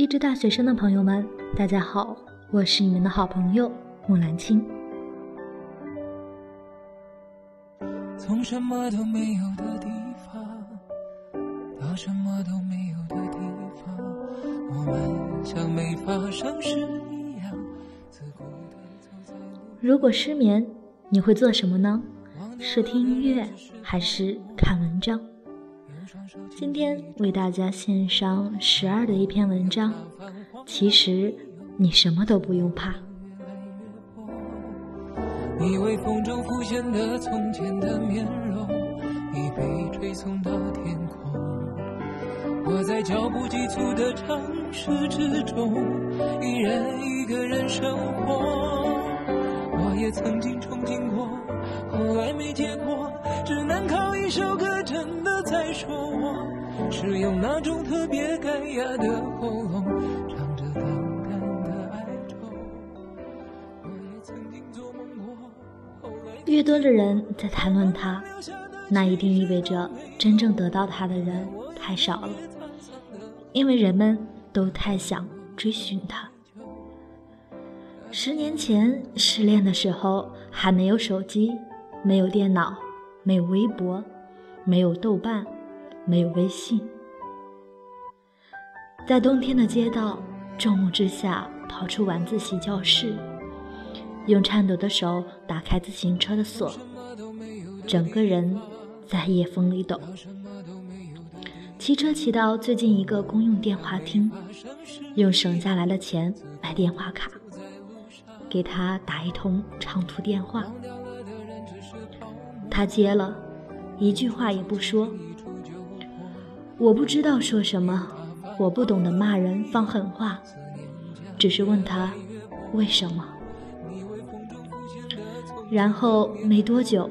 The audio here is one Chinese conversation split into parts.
励志大学生的朋友们，大家好，我是你们的好朋友木兰青。从什么都没有的地方到什么都没有的地方，我们像没发生事一样。如果失眠，你会做什么呢？是听音乐还是看文章？今天为大家献上十二的一篇文章。其实你什么都不用怕。你微风中浮现的从前的面容，已被吹送到天空。我在脚步急促的城市之中，一人一个人生活。我也曾经憧憬过，后来没结果，只能靠一首歌真的在说我。是用那种特别干哑的喉咙唱着淡淡的哀愁。我也曾经做梦过。越多的人在谈论他，那一定意味着真正得到他的人太少了，因为人们都太想追寻他。十年前失恋的时候，还没有手机，没有电脑，没有微博，没有豆瓣。没有微信，在冬天的街道，众目之下跑出晚自习教室，用颤抖的手打开自行车的锁，整个人在夜风里抖。骑车骑到最近一个公用电话亭，用省下来的钱买电话卡，给他打一通长途电话。他接了，一句话也不说。我不知道说什么，我不懂得骂人放狠话，只是问他为什么。然后没多久，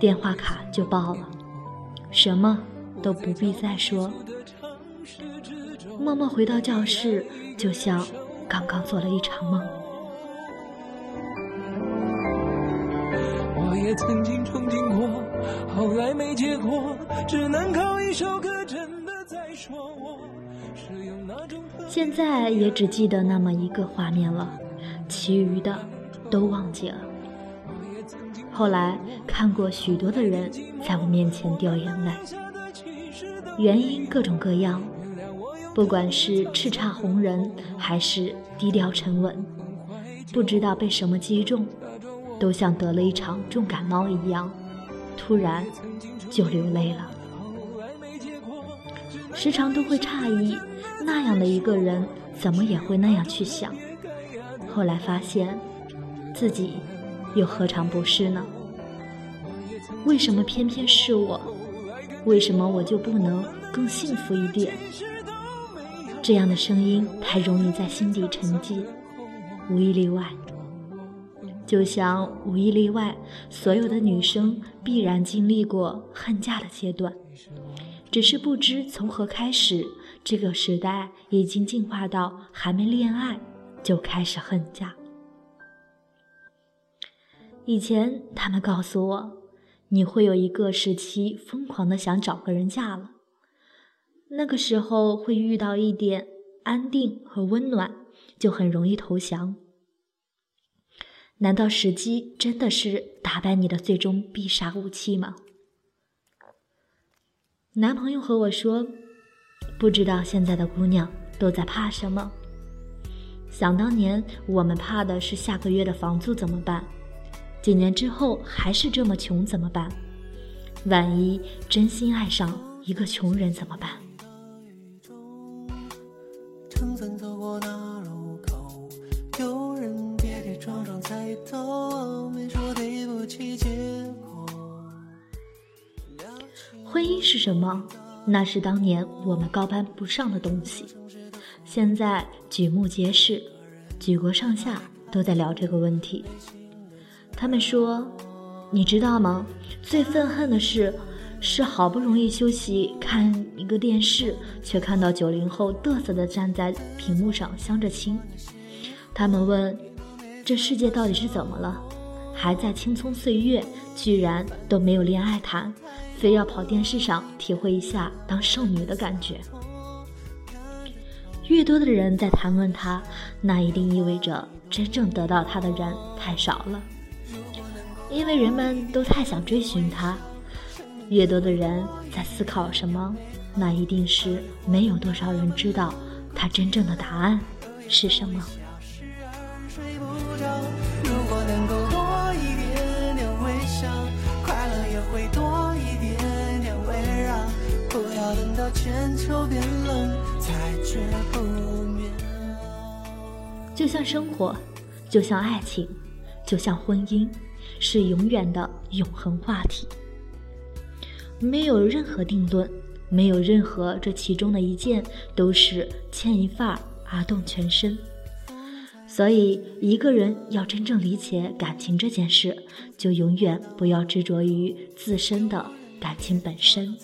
电话卡就爆了，什么都不必再说。默默回到教室，就像刚刚做了一场梦。我也曾经憧憬过，后来没结果，只能靠一首歌。现在也只记得那么一个画面了，其余的都忘记了。后来看过许多的人在我面前掉眼泪，原因各种各样，不管是叱咤红人还是低调沉稳，不知道被什么击中，都像得了一场重感冒一样，突然就流泪了。时常都会诧异，那样的一个人怎么也会那样去想。后来发现，自己又何尝不是呢？为什么偏偏是我？为什么我就不能更幸福一点？这样的声音太容易在心底沉寂，无一例外。就像无一例外，所有的女生必然经历过恨嫁的阶段。只是不知从何开始，这个时代已经进化到还没恋爱就开始恨嫁。以前他们告诉我，你会有一个时期疯狂的想找个人嫁了，那个时候会遇到一点安定和温暖，就很容易投降。难道时机真的是打败你的最终必杀武器吗？男朋友和我说：“不知道现在的姑娘都在怕什么。想当年，我们怕的是下个月的房租怎么办？几年之后还是这么穷怎么办？万一真心爱上一个穷人怎么办？”什么？那是当年我们高攀不上的东西，现在举目皆是，举国上下都在聊这个问题。他们说：“你知道吗？最愤恨的是，是好不容易休息看一个电视，却看到九零后嘚瑟的站在屏幕上相着亲。”他们问：“这世界到底是怎么了？还在青葱岁月，居然都没有恋爱谈？”非要跑电视上体会一下当剩女的感觉。越多的人在谈论他，那一定意味着真正得到他的人太少了。因为人们都太想追寻他，越多的人在思考什么，那一定是没有多少人知道他真正的答案是什么。就像生活，就像爱情，就像婚姻，是永远的永恒话题。没有任何定论，没有任何这其中的一件都是牵一发而动全身。所以，一个人要真正理解感情这件事，就永远不要执着于自身的感情本身，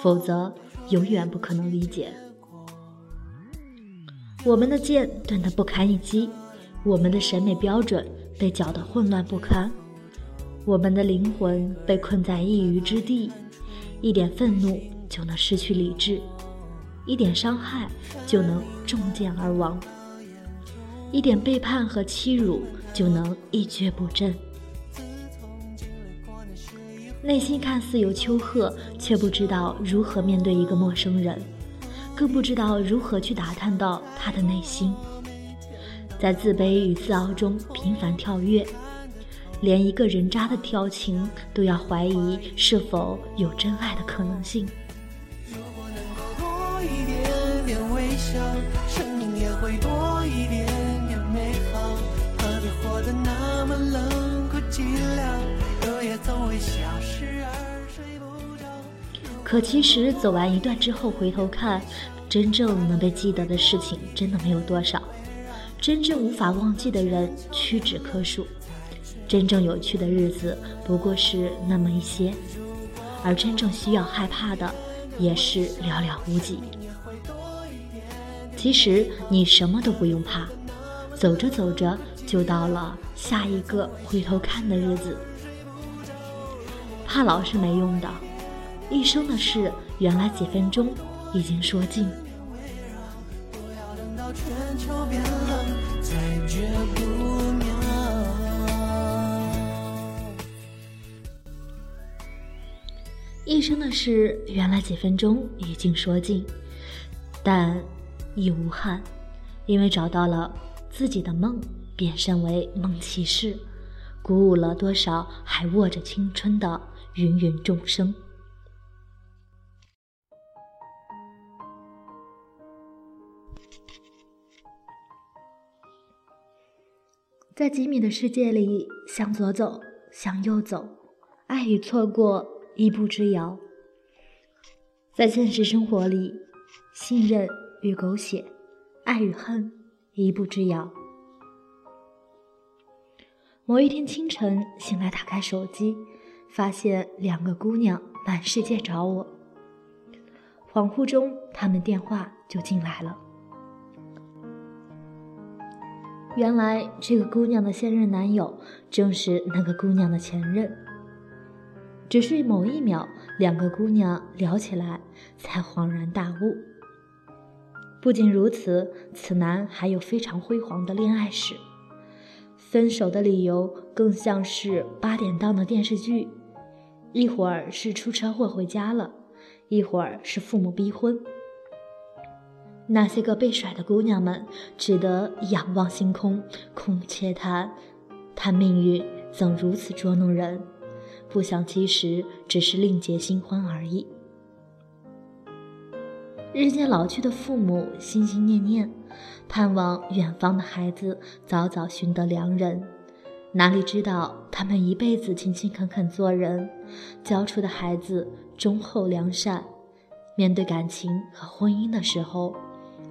否则永远不可能理解。我们的剑钝得不堪一击，我们的审美标准被搅得混乱不堪，我们的灵魂被困在一隅之地，一点愤怒就能失去理智，一点伤害就能中箭而亡，一点背叛和欺辱就能一蹶不振。内心看似有丘壑，却不知道如何面对一个陌生人。更不知道如何去打探到他的内心，在自卑与自傲中频繁跳跃，连一个人渣的调情都要怀疑是否有真爱的可能性。如果能够多一点点微笑，生命也会多可其实走完一段之后回头看，真正能被记得的事情真的没有多少，真正无法忘记的人屈指可数，真正有趣的日子不过是那么一些，而真正需要害怕的也是寥寥无几。其实你什么都不用怕，走着走着就到了下一个回头看的日子，怕老是没用的。一生的事，原来几分钟已经说尽。一生的事，原来几分钟已经说尽，但亦无憾，因为找到了自己的梦，变身为梦骑士，鼓舞了多少还握着青春的芸芸众生。在几米的世界里，向左走，向右走，爱与错过一步之遥。在现实生活里，信任与狗血，爱与恨一步之遥。某一天清晨醒来，打开手机，发现两个姑娘满世界找我。恍惚中，她们电话就进来了。原来这个姑娘的现任男友正是那个姑娘的前任。只是某一秒，两个姑娘聊起来，才恍然大悟。不仅如此，此男还有非常辉煌的恋爱史。分手的理由更像是八点档的电视剧，一会儿是出车祸回家了，一会儿是父母逼婚。那些个被甩的姑娘们，只得仰望星空，空切叹：叹命运怎如此捉弄人？不想其实只是另结新欢而已。日渐老去的父母心心念念，盼望远方的孩子早早寻得良人，哪里知道他们一辈子勤勤恳恳做人，教出的孩子忠厚良善，面对感情和婚姻的时候。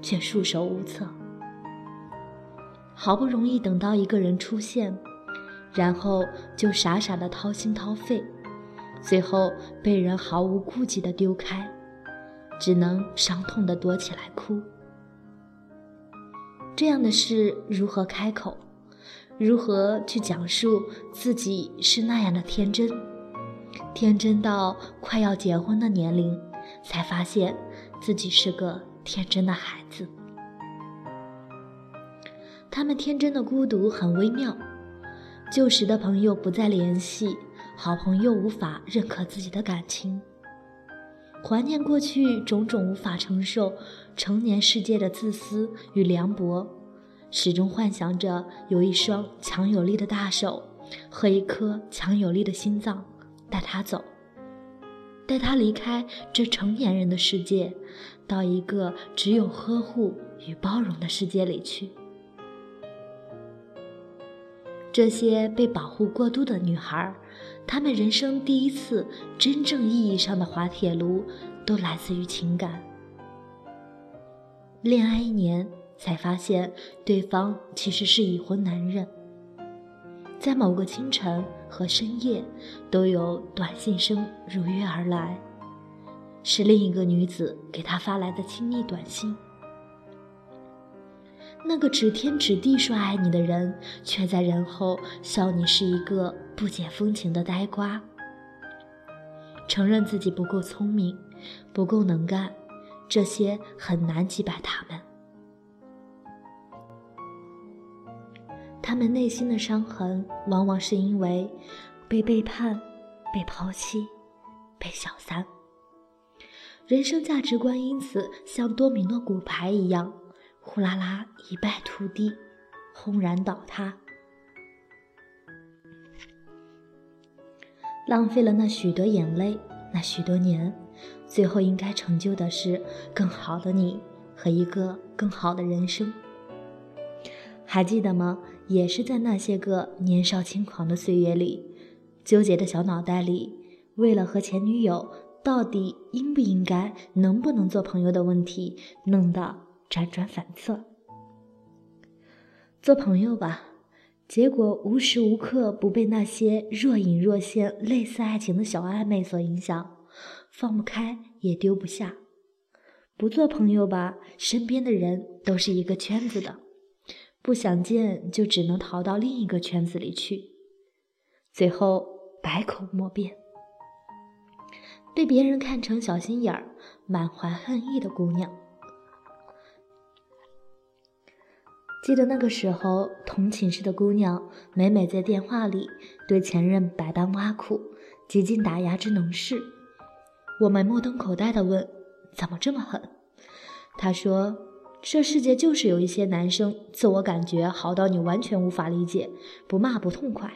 却束手无策，好不容易等到一个人出现，然后就傻傻的掏心掏肺，最后被人毫无顾忌的丢开，只能伤痛的躲起来哭。这样的事如何开口？如何去讲述自己是那样的天真？天真到快要结婚的年龄，才发现自己是个。天真的孩子。他们天真的孤独很微妙。旧时的朋友不再联系，好朋友无法认可自己的感情。怀念过去种种无法承受成年世界的自私与凉薄，始终幻想着有一双强有力的大手和一颗强有力的心脏带他走，带他离开这成年人的世界，到一个只有呵护与包容的世界里去。这些被保护过度的女孩，她们人生第一次真正意义上的滑铁卢，都来自于情感。恋爱一年才发现对方其实是已婚男人，在某个清晨和深夜，都有短信声如约而来，是另一个女子给他发来的亲密短信。那个指天指地说爱你的人，却在人后笑你是一个不解风情的呆瓜。承认自己不够聪明，不够能干，这些很难击败他们。他们内心的伤痕，往往是因为被背叛、被抛弃、被小三，人生价值观因此像多米诺骨牌一样。呼啦啦，一败涂地，轰然倒塌，浪费了那许多眼泪，那许多年，最后应该成就的是更好的你和一个更好的人生。还记得吗？也是在那些个年少轻狂的岁月里，纠结的小脑袋里，为了和前女友到底应不应该、能不能做朋友的问题，弄得。辗转反侧，做朋友吧，结果无时无刻不被那些若隐若现、类似爱情的小暧昧所影响，放不开也丢不下。不做朋友吧，身边的人都是一个圈子的，不想见就只能逃到另一个圈子里去，最后百口莫辩，被别人看成小心眼儿、满怀恨意的姑娘。记得那个时候，同寝室的姑娘每每在电话里对前任百般挖苦，极尽打压之能事。我们目瞪口呆地问：“怎么这么狠？”他说：“这世界就是有一些男生自我感觉好到你完全无法理解，不骂不痛快。”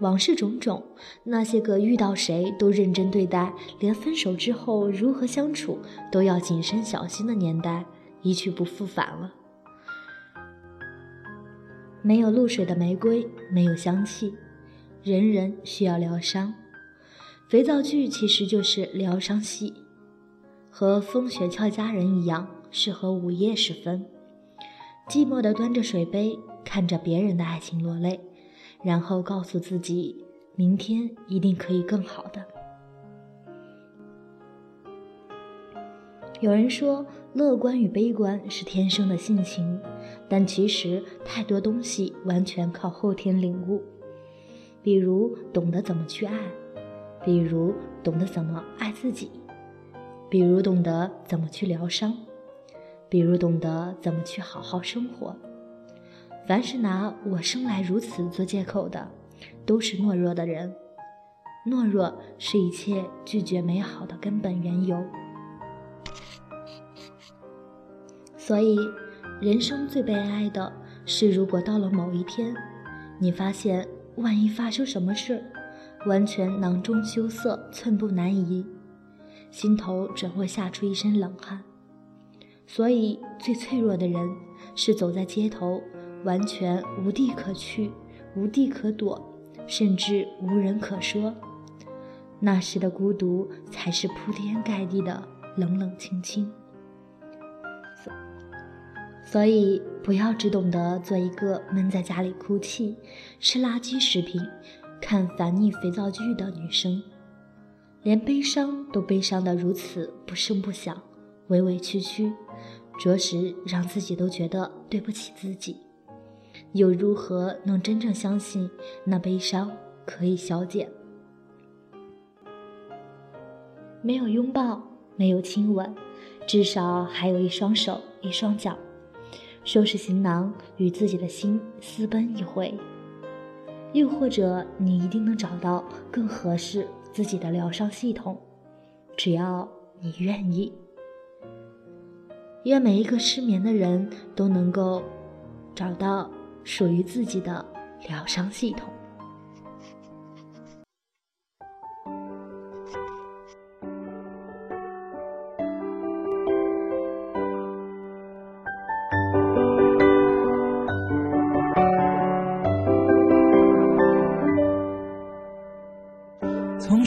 往事种种，那些个遇到谁都认真对待，连分手之后如何相处都要谨慎小心的年代。一去不复返了。没有露水的玫瑰，没有香气。人人需要疗伤，肥皂剧其实就是疗伤戏，和风雪俏佳人一样，适合午夜时分，寂寞的端着水杯，看着别人的爱情落泪，然后告诉自己，明天一定可以更好的。有人说。乐观与悲观是天生的性情，但其实太多东西完全靠后天领悟。比如懂得怎么去爱，比如懂得怎么爱自己，比如懂得怎么去疗伤，比如懂得怎么去好好生活。凡是拿我生来如此做借口的，都是懦弱的人。懦弱是一切拒绝美好的根本缘由。所以，人生最悲哀的是，如果到了某一天，你发现万一发生什么事，完全囊中羞涩，寸步难移，心头准会吓出一身冷汗。所以，最脆弱的人是走在街头，完全无地可去，无地可躲，甚至无人可说。那时的孤独，才是铺天盖地的冷冷清清。所以，不要只懂得做一个闷在家里哭泣、吃垃圾食品、看烦腻肥皂剧的女生，连悲伤都悲伤的如此不声不响、委委屈屈，着实让自己都觉得对不起自己。又如何能真正相信那悲伤可以消减？没有拥抱，没有亲吻，至少还有一双手、一双脚。收拾行囊，与自己的心私奔一回。又或者，你一定能找到更合适自己的疗伤系统，只要你愿意。愿每一个失眠的人都能够找到属于自己的疗伤系统。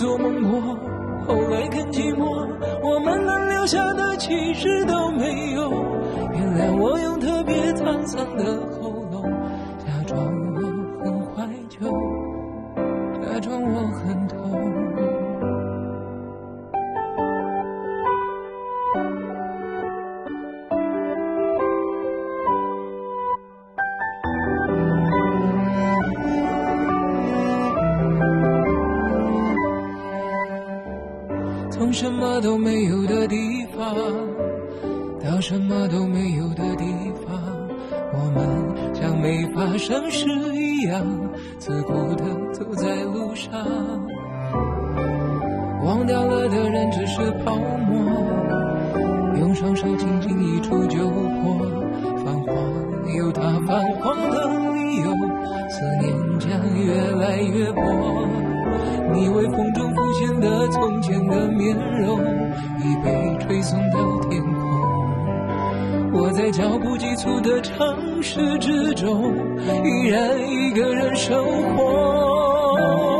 做梦过，后来更寂寞，我们能留下的其实都没有。原谅我用特别沧桑的喉忘掉了的人只是泡沫，用双手轻轻一触就破。泛黄有它泛黄的理由，思念将越来越薄。你微风中浮现的从前的面容，已被吹送到天空。我在脚步急促的城市之中，依然一个人生活。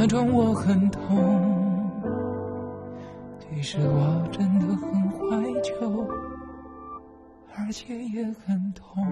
假装我很痛。其实我真的很怀旧，而且也很痛。